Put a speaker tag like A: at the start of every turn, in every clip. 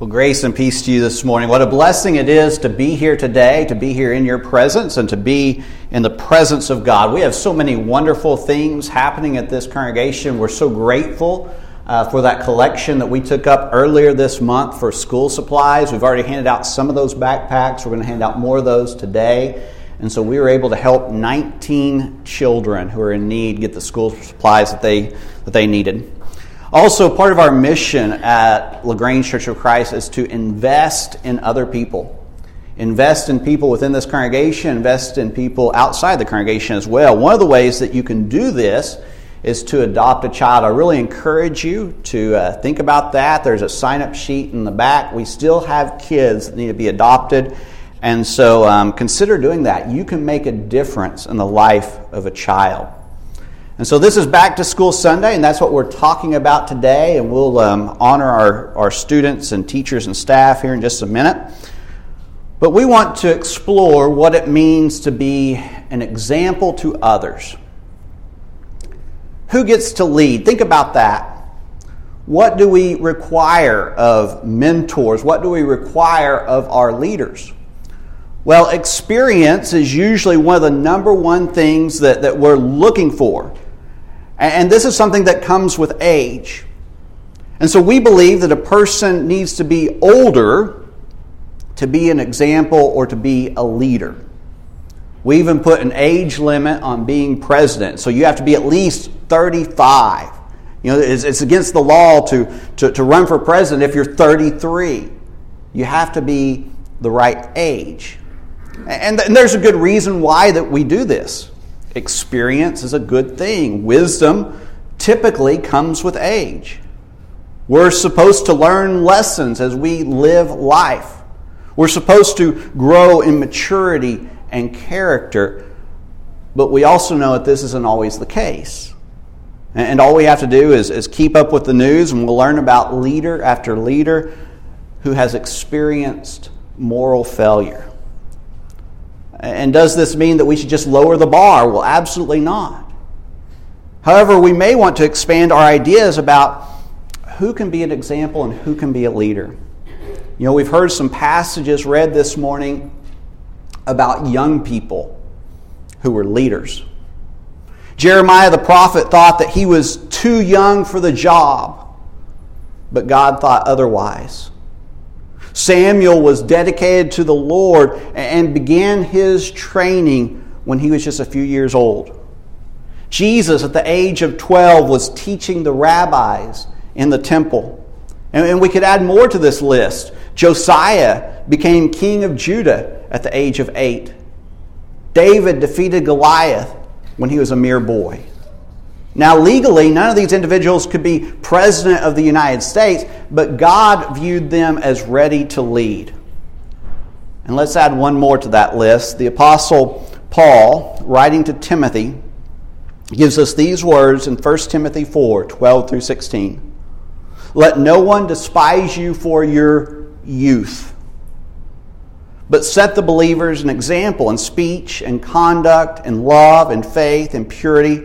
A: Well, grace and peace to you this morning. What a blessing it is to be here today, to be here in your presence, and to be in the presence of God. We have so many wonderful things happening at this congregation. We're so grateful uh, for that collection that we took up earlier this month for school supplies. We've already handed out some of those backpacks. We're going to hand out more of those today. And so we were able to help 19 children who are in need get the school supplies that they, that they needed. Also, part of our mission at LaGrange Church of Christ is to invest in other people. Invest in people within this congregation, invest in people outside the congregation as well. One of the ways that you can do this is to adopt a child. I really encourage you to uh, think about that. There's a sign up sheet in the back. We still have kids that need to be adopted. And so um, consider doing that. You can make a difference in the life of a child. And so this is Back to School Sunday, and that's what we're talking about today. And we'll um, honor our, our students and teachers and staff here in just a minute. But we want to explore what it means to be an example to others. Who gets to lead? Think about that. What do we require of mentors? What do we require of our leaders? Well, experience is usually one of the number one things that, that we're looking for. And this is something that comes with age. And so we believe that a person needs to be older to be an example or to be a leader. We even put an age limit on being president. So you have to be at least 35. You know, it's, it's against the law to, to, to run for president if you're 33. You have to be the right age. And, and there's a good reason why that we do this. Experience is a good thing. Wisdom typically comes with age. We're supposed to learn lessons as we live life. We're supposed to grow in maturity and character, but we also know that this isn't always the case. And all we have to do is, is keep up with the news, and we'll learn about leader after leader who has experienced moral failure. And does this mean that we should just lower the bar? Well, absolutely not. However, we may want to expand our ideas about who can be an example and who can be a leader. You know, we've heard some passages read this morning about young people who were leaders. Jeremiah the prophet thought that he was too young for the job, but God thought otherwise. Samuel was dedicated to the Lord and began his training when he was just a few years old. Jesus, at the age of 12, was teaching the rabbis in the temple. And we could add more to this list. Josiah became king of Judah at the age of eight. David defeated Goliath when he was a mere boy. Now, legally, none of these individuals could be president of the United States, but God viewed them as ready to lead. And let's add one more to that list. The Apostle Paul, writing to Timothy, gives us these words in 1 Timothy 4 12 through 16. Let no one despise you for your youth, but set the believers an example in speech and conduct and love and faith and purity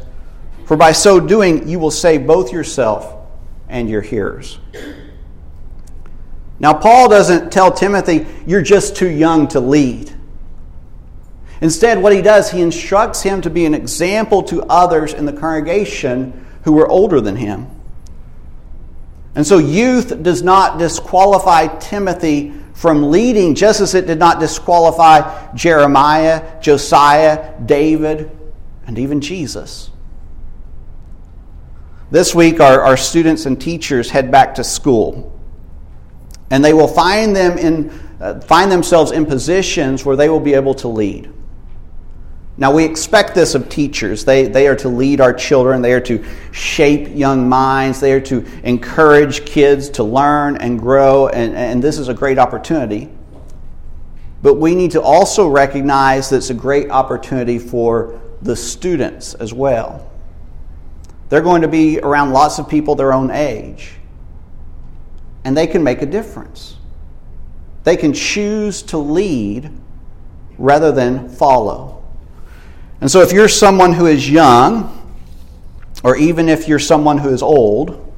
A: for by so doing, you will save both yourself and your hearers. Now, Paul doesn't tell Timothy, you're just too young to lead. Instead, what he does, he instructs him to be an example to others in the congregation who were older than him. And so, youth does not disqualify Timothy from leading, just as it did not disqualify Jeremiah, Josiah, David, and even Jesus. This week, our, our students and teachers head back to school. And they will find, them in, uh, find themselves in positions where they will be able to lead. Now, we expect this of teachers. They, they are to lead our children, they are to shape young minds, they are to encourage kids to learn and grow, and, and this is a great opportunity. but we need to also recognize that it's a great opportunity for the students as well. They're going to be around lots of people their own age, and they can make a difference. They can choose to lead rather than follow. And so, if you're someone who is young, or even if you're someone who is old,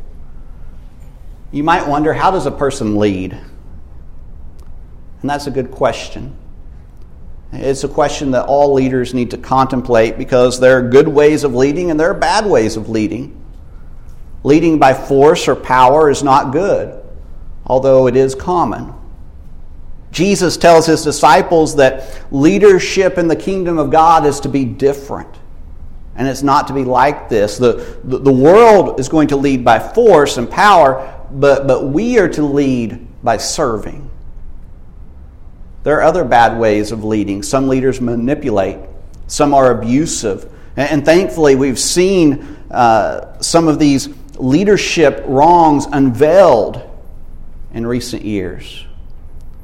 A: you might wonder how does a person lead? And that's a good question. It's a question that all leaders need to contemplate because there are good ways of leading and there are bad ways of leading. Leading by force or power is not good, although it is common. Jesus tells his disciples that leadership in the kingdom of God is to be different. And it's not to be like this. The, the, the, world is going to lead by force and power, but, but we are to lead by serving. There are other bad ways of leading. Some leaders manipulate, some are abusive. And, thankfully, we've seen uh, some of these leadership wrongs unveiled in recent years.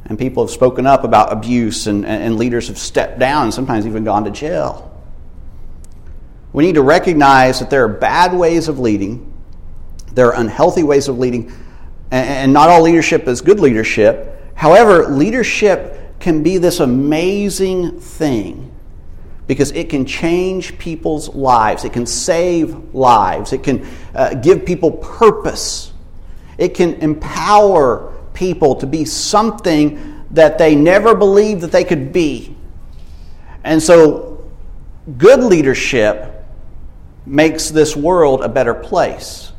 A: And people have spoken up about abuse, and, and leaders have stepped down and sometimes even gone to jail. We need to recognize that there are bad ways of leading, there are unhealthy ways of leading, and not all leadership is good leadership. However, leadership can be this amazing thing because it can change people's lives, it can save lives, it can uh, give people purpose, it can empower people to be something that they never believed that they could be. And so, good leadership makes this world a better place.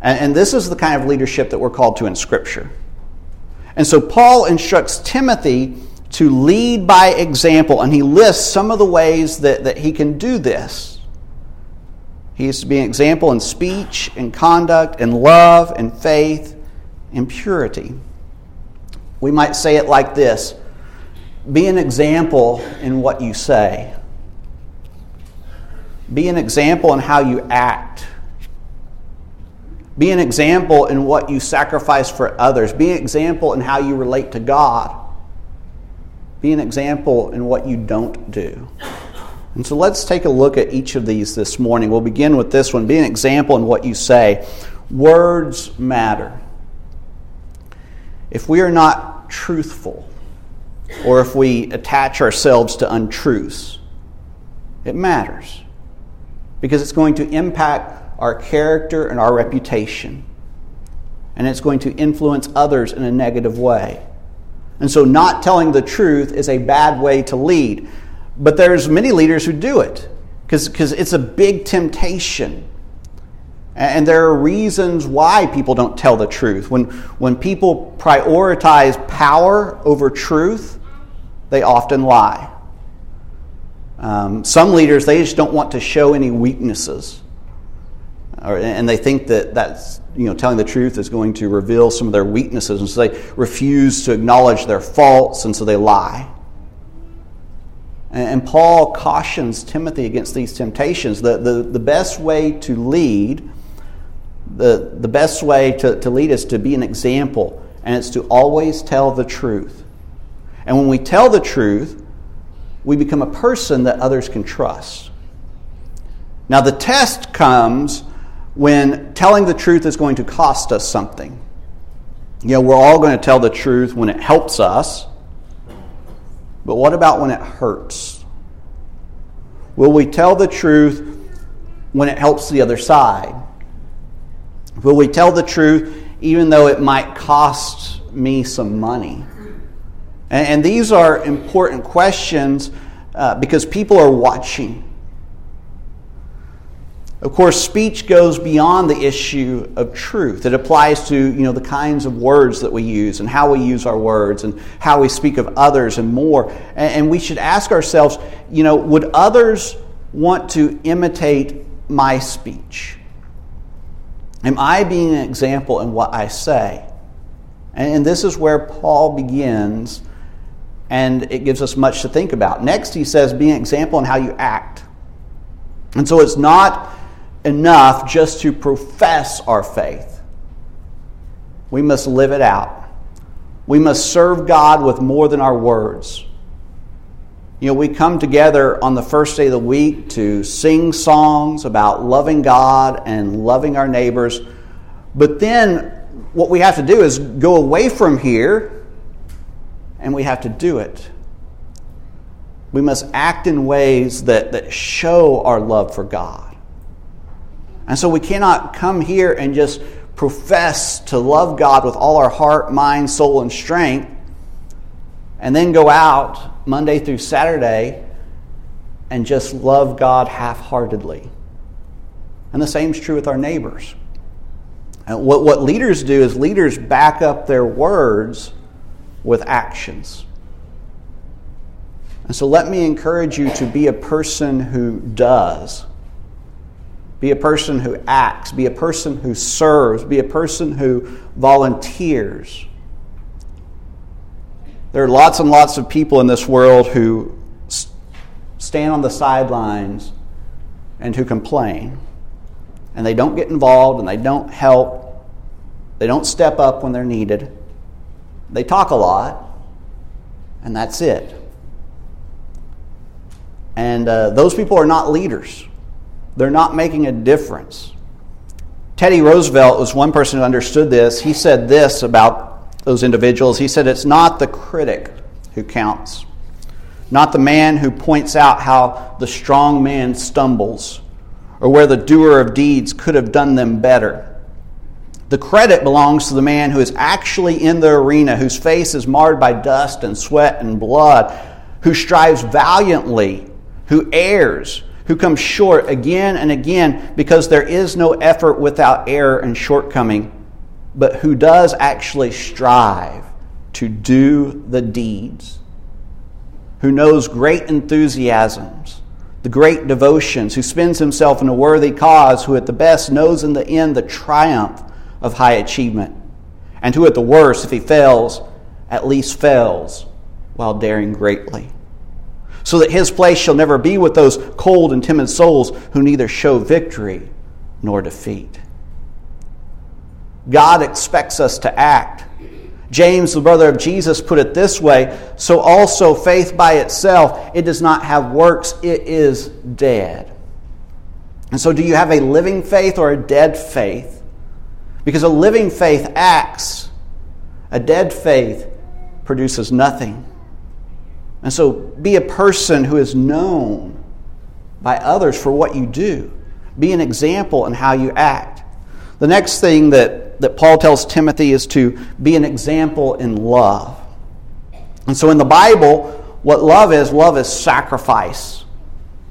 A: And, and this is the kind of leadership that we're called to in Scripture. And so Paul instructs Timothy to lead by example, and he lists some of the ways that, that he can do this. He is to be an example in speech, in conduct, in love, in faith, in purity. We might say it like this Be an example in what you say. Be an example in how you act. Be an example in what you sacrifice for others. Be an example in how you relate to God. Be an example in what you don't do. And so let's take a look at each of these this morning. We'll begin with this one. Be an example in what you say. Words matter. If we are not truthful, or if we attach ourselves to untruths, it matters because it's going to impact our character and our reputation. And it's going to influence others in a negative way. And so not telling the truth is a bad way to lead. But there's many leaders who do it because it's a big temptation. And there are reasons why people don't tell the truth. When, when people prioritize power over truth, they often lie. Um, some leaders, they just don't want to show any weaknesses. Or, and they think that that's, you know, telling the truth is going to reveal some of their weaknesses. And so they refuse to acknowledge their faults, and so they lie. And, and Paul cautions Timothy against these temptations. The, the, the best way to lead, the, the best way to, to lead is to be an example, and it's to always tell the truth. And when we tell the truth, we become a person that others can trust. Now, the test comes when telling the truth is going to cost us something. You know, we're all going to tell the truth when it helps us, but what about when it hurts? Will we tell the truth when it helps the other side? Will we tell the truth even though it might cost me some money? And, and these are important questions uh, because people are watching. Of course, speech goes beyond the issue of truth. It applies to you know, the kinds of words that we use and how we use our words and how we speak of others and more. And, we should ask ourselves, you know, would others want to imitate my speech? Am I being an example in what I say? And this is where Paul begins and it gives us much to think about. Next, he says, be an example in how you act. And so it's not enough just to profess our faith, we must live it out. We must serve God with more than our words. You know, we come together on the first day of the week to sing songs about loving God and loving our neighbors. But then what we have to do is go away from here and we have to do it. We must act in ways that, that show our love for God. And so we cannot come here and just profess to love God with all our heart, mind, soul, and strength, and then go out Monday through Saturday and just love God half heartedly. And the same is true with our neighbors. And what, what leaders do is leaders back up their words with actions. And so let me encourage you to be a person who does be a person who acts. Be a person who serves. Be a person who volunteers. There are lots and lots of people in this world who stand on the sidelines and who complain. And they don't get involved and they don't help. They don't step up when they're needed. They talk a lot, and that's it. And uh, those people are not leaders. They're not making a difference. Teddy Roosevelt was one person who understood this. He said this about those individuals. He said, It's not the critic who counts, not the man who points out how the strong man stumbles or where the doer of deeds could have done them better. The credit belongs to the man who is actually in the arena, whose face is marred by dust and sweat and blood, who strives valiantly, who errs, who comes short again and again because there is no effort without error and shortcoming, but who does actually strive to do the deeds, who knows great enthusiasms, the great devotions, who spends himself in a worthy cause, who at the best knows in the end the triumph of high achievement, and who at the worst, if he fails, at least fails while daring greatly so that his place shall never be with those cold and timid souls who neither show victory nor defeat. God expects us to act. James, the brother of Jesus, put it this way so also faith by itself, it does not have works, it is dead. And so, do you have a living faith or a dead faith? Because a living faith acts, a dead faith produces nothing. And so be a person who is known by others for what you do. Be an example in how you act. The next thing that, that Paul tells Timothy is to be an example in love. And so in the Bible, what love is, love is sacrifice.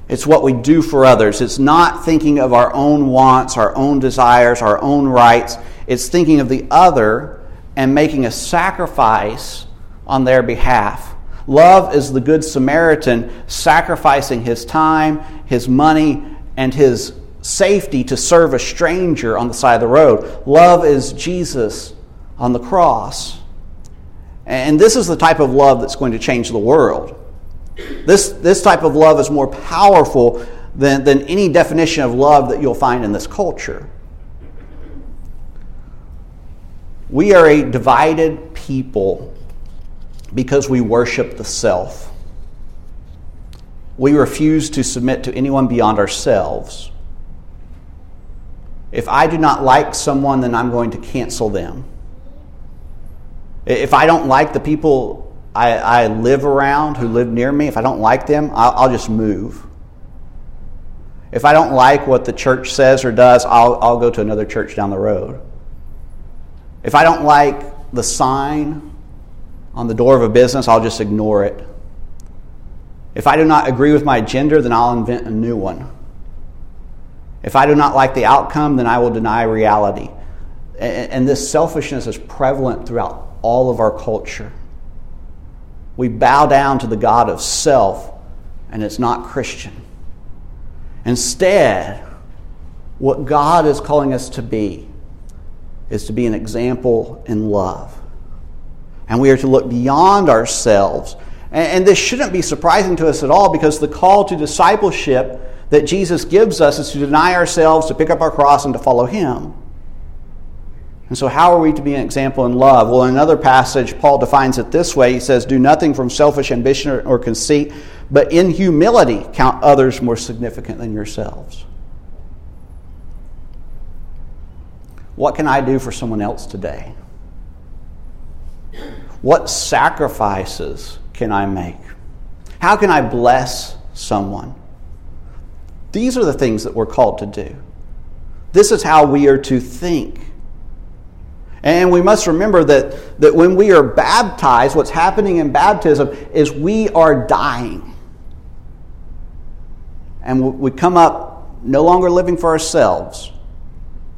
A: It's what we do for others. It's not thinking of our own wants, our own desires, our own rights. It's thinking of the other and making a sacrifice on their behalf. Love is the Good Samaritan sacrificing his time, his money, and his safety to serve a stranger on the side of the road. Love is Jesus on the cross. And this is the type of love that's going to change the world. This, this type of love is more powerful than, than any definition of love that you'll find in this culture. We are a divided people because we worship the self. We refuse to submit to anyone beyond ourselves. If I do not like someone, then I'm going to cancel them. If I don't like the people I, I live around who live near me, if I don't like them, I'll, I'll, just move. If I don't like what the church says or does, I'll, I'll go to another church down the road. If I don't like the sign on the door of a business, I'll just ignore it. If I do not agree with my gender, then I'll invent a new one. If I do not like the outcome, then I will deny reality. And this selfishness is prevalent throughout all of our culture. We bow down to the God of self, and it's not Christian. Instead, what God is calling us to be is to be an example in love. And we are to look beyond ourselves. And, this shouldn't be surprising to us at all because the call to discipleship that Jesus gives us is to deny ourselves, to pick up our cross, and to follow Him. And so, how are we to be an example in love? Well, in another passage, Paul defines it this way He says, Do nothing from selfish ambition or conceit, but in humility count others more significant than yourselves. What can I do for someone else today? What sacrifices can I make? How can I bless someone? These are the things that we're called to do. This is how we are to think. And we must remember that, that when we are baptized, what's happening in baptism is we are dying. And we come up no longer living for ourselves,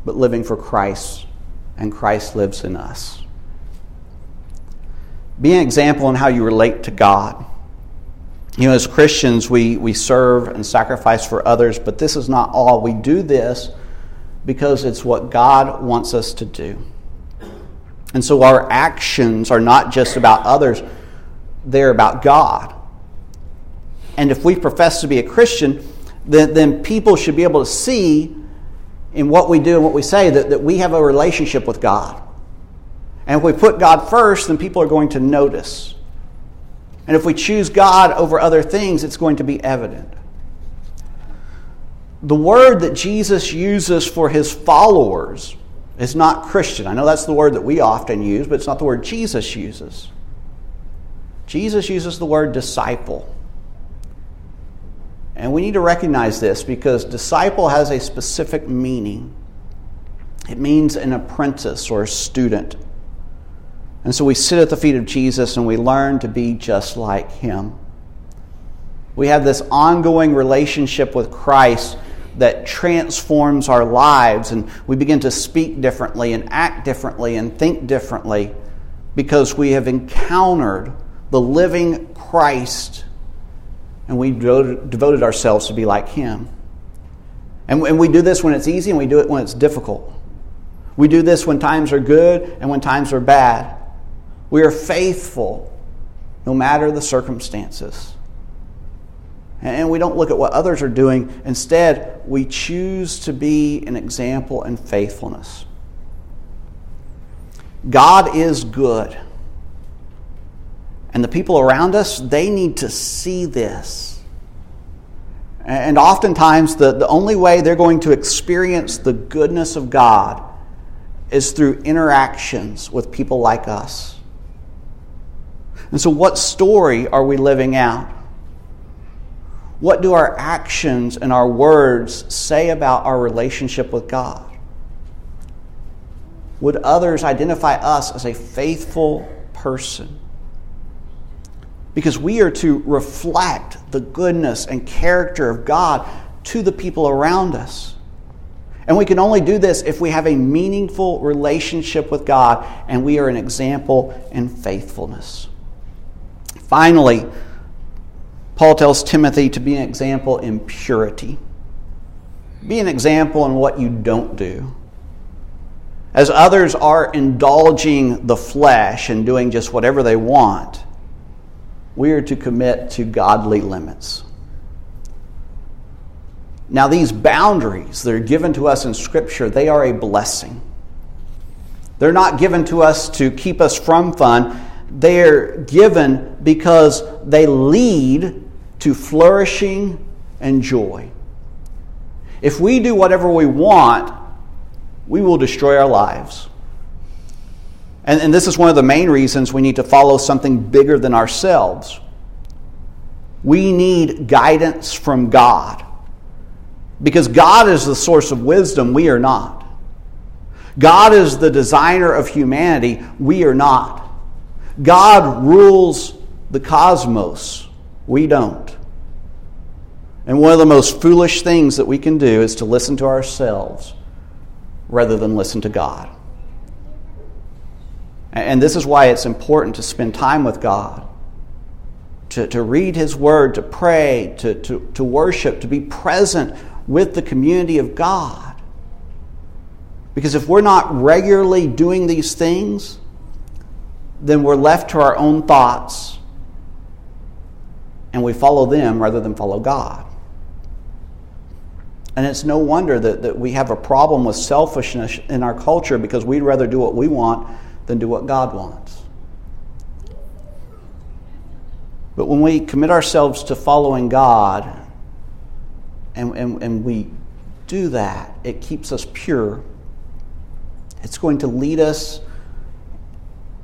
A: but living for Christ, and Christ lives in us. Be an example in how you relate to God. You know, as Christians, we, we serve and sacrifice for others, but this is not all. We do this because it's what God wants us to do. And so our actions are not just about others, they're about God. And if we profess to be a Christian, then, then people should be able to see in what we do and what we say that, that we have a relationship with God. And if we put God first, then people are going to notice. And if we choose God over other things, it's going to be evident. The word that Jesus uses for his followers is not Christian. I know that's the word that we often use, but it's not the word Jesus uses. Jesus uses the word disciple. And we need to recognize this because disciple has a specific meaning. It means an apprentice or a student. And so we sit at the feet of Jesus and we learn to be just like him. We have this ongoing relationship with Christ that transforms our lives, and we begin to speak differently and act differently and think differently because we have encountered the living Christ and we devoted ourselves to be like him. And we do this when it's easy and we do it when it's difficult. We do this when times are good and when times are bad. We are faithful no matter the circumstances. And we don't look at what others are doing. Instead, we choose to be an example in faithfulness. God is good. And the people around us, they need to see this. And oftentimes, the, the only way they're going to experience the goodness of God is through interactions with people like us. And so, what story are we living out? What do our actions and our words say about our relationship with God? Would others identify us as a faithful person? Because we are to reflect the goodness and character of God to the people around us. And we can only do this if we have a meaningful relationship with God and we are an example in faithfulness. Finally, Paul tells Timothy to be an example in purity. Be an example in what you don't do. As others are indulging the flesh and doing just whatever they want, we are to commit to godly limits. Now, these boundaries that are given to us in Scripture, they are a blessing. They're not given to us to keep us from fun they're given because they lead to flourishing and joy. If we do whatever we want, we will destroy our lives. And, and this is one of the main reasons we need to follow something bigger than ourselves. We need guidance from God. Because God is the source of wisdom, we are not. God is the designer of humanity, we are not. God rules the cosmos. We don't. And one of the most foolish things that we can do is to listen to ourselves rather than listen to God. And this is why it's important to spend time with God, to, to read His Word, to pray, to, to, to worship, to be present with the community of God. Because if we're not regularly doing these things, then we're left to our own thoughts and we follow them rather than follow God. And it's no wonder that, that we have a problem with selfishness in our culture because we'd rather do what we want than do what God wants. But when we commit ourselves to following God and, and, and we do that, it keeps us pure. It's going to lead us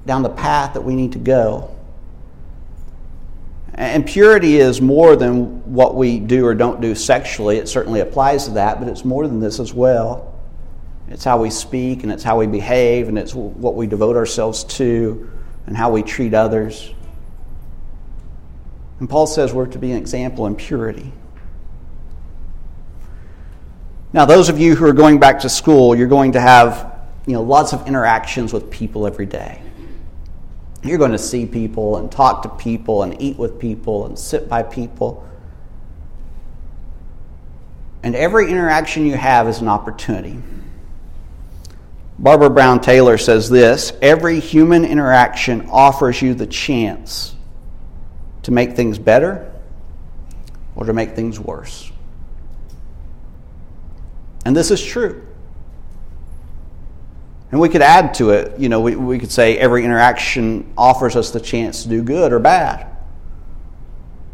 A: down the path that we need to go. And purity is more than what we do or don't do sexually. It certainly applies to that, but it's more than this as well. It's how we speak, and it's how we behave, and it's what we devote ourselves to, and how we treat others. And Paul says we're to be an example in purity. Now, those of you who are going back to school, you're going to have you know, lots of interactions with people every day. You're going to see people and talk to people and eat with people and sit by people. And every interaction you have is an opportunity. Barbara Brown Taylor says this every human interaction offers you the chance to make things better or to make things worse. And this is true. And we could add to it, you know, we, we could say every interaction offers us the chance to do good or bad,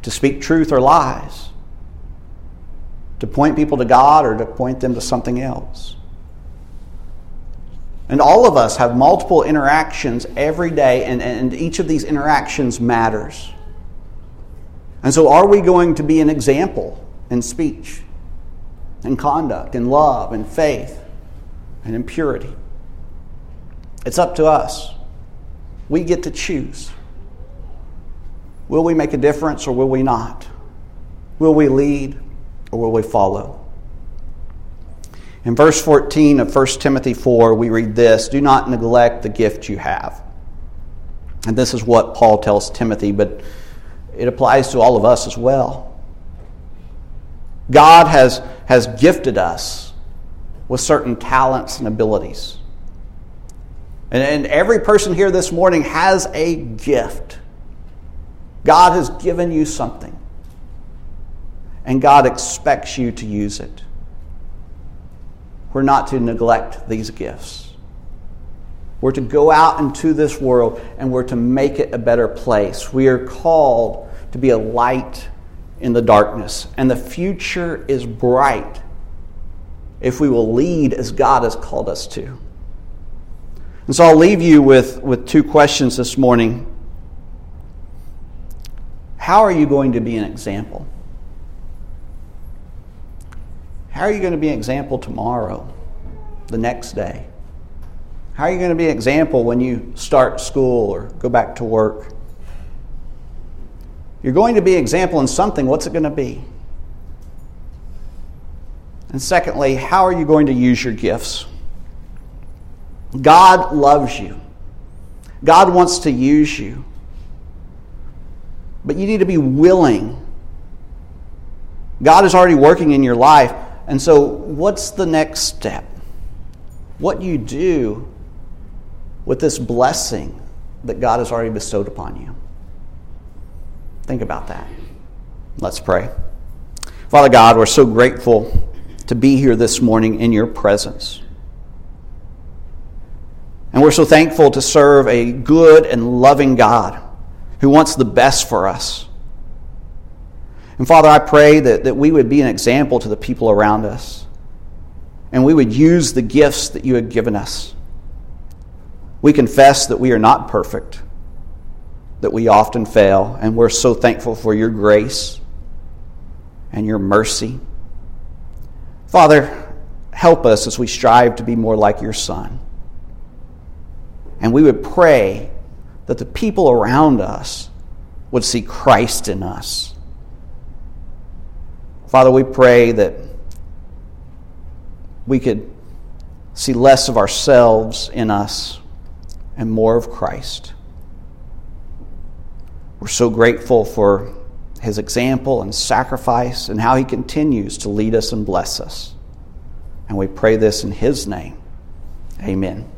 A: to speak truth or lies, to point people to God or to point them to something else. And all of us have multiple interactions every day, and, and each of these interactions matters. And so, are we going to be an example in speech, in conduct, in love, in faith, and in purity? It's up to us. We get to choose. Will we make a difference or will we not? Will we lead or will we follow? In verse 14 of 1 Timothy 4, we read this Do not neglect the gift you have. And this is what Paul tells Timothy, but it applies to all of us as well. God has, has gifted us with certain talents and abilities. And, and every person here this morning has a gift. God has given you something, and God expects you to use it. We're not to neglect these gifts. We're to go out into this world and we're to make it a better place. We are called to be a light in the darkness. And the future is bright if we will lead as God has called us to. And so I'll leave you with, with two questions this morning. How are you going to be an example? How are you going to be an example tomorrow, the next day? How are you going to be an example when you start school or go back to work? You're going to be an example in something. What's it going to be? And secondly, how are you going to use your gifts? God loves you. God wants to use you. But you need to be willing. God is already working in your life. And so, what's the next step? What you do with this blessing that God has already bestowed upon you? Think about that. Let's pray. Father God, we're so grateful to be here this morning in your presence. And we're so thankful to serve a good and loving God who wants the best for us. And Father, I pray that, that we would be an example to the people around us and we would use the gifts that you had given us. We confess that we are not perfect that we often fail, and we're so thankful for your grace and your mercy. Father, help us as we strive to be more like your Son. And we would pray that the people around us would see Christ in us. Father, we pray that we could see less of ourselves in us and more of Christ. We're so grateful for his example and sacrifice and how he continues to lead us and bless us. And we pray this in his name. Amen.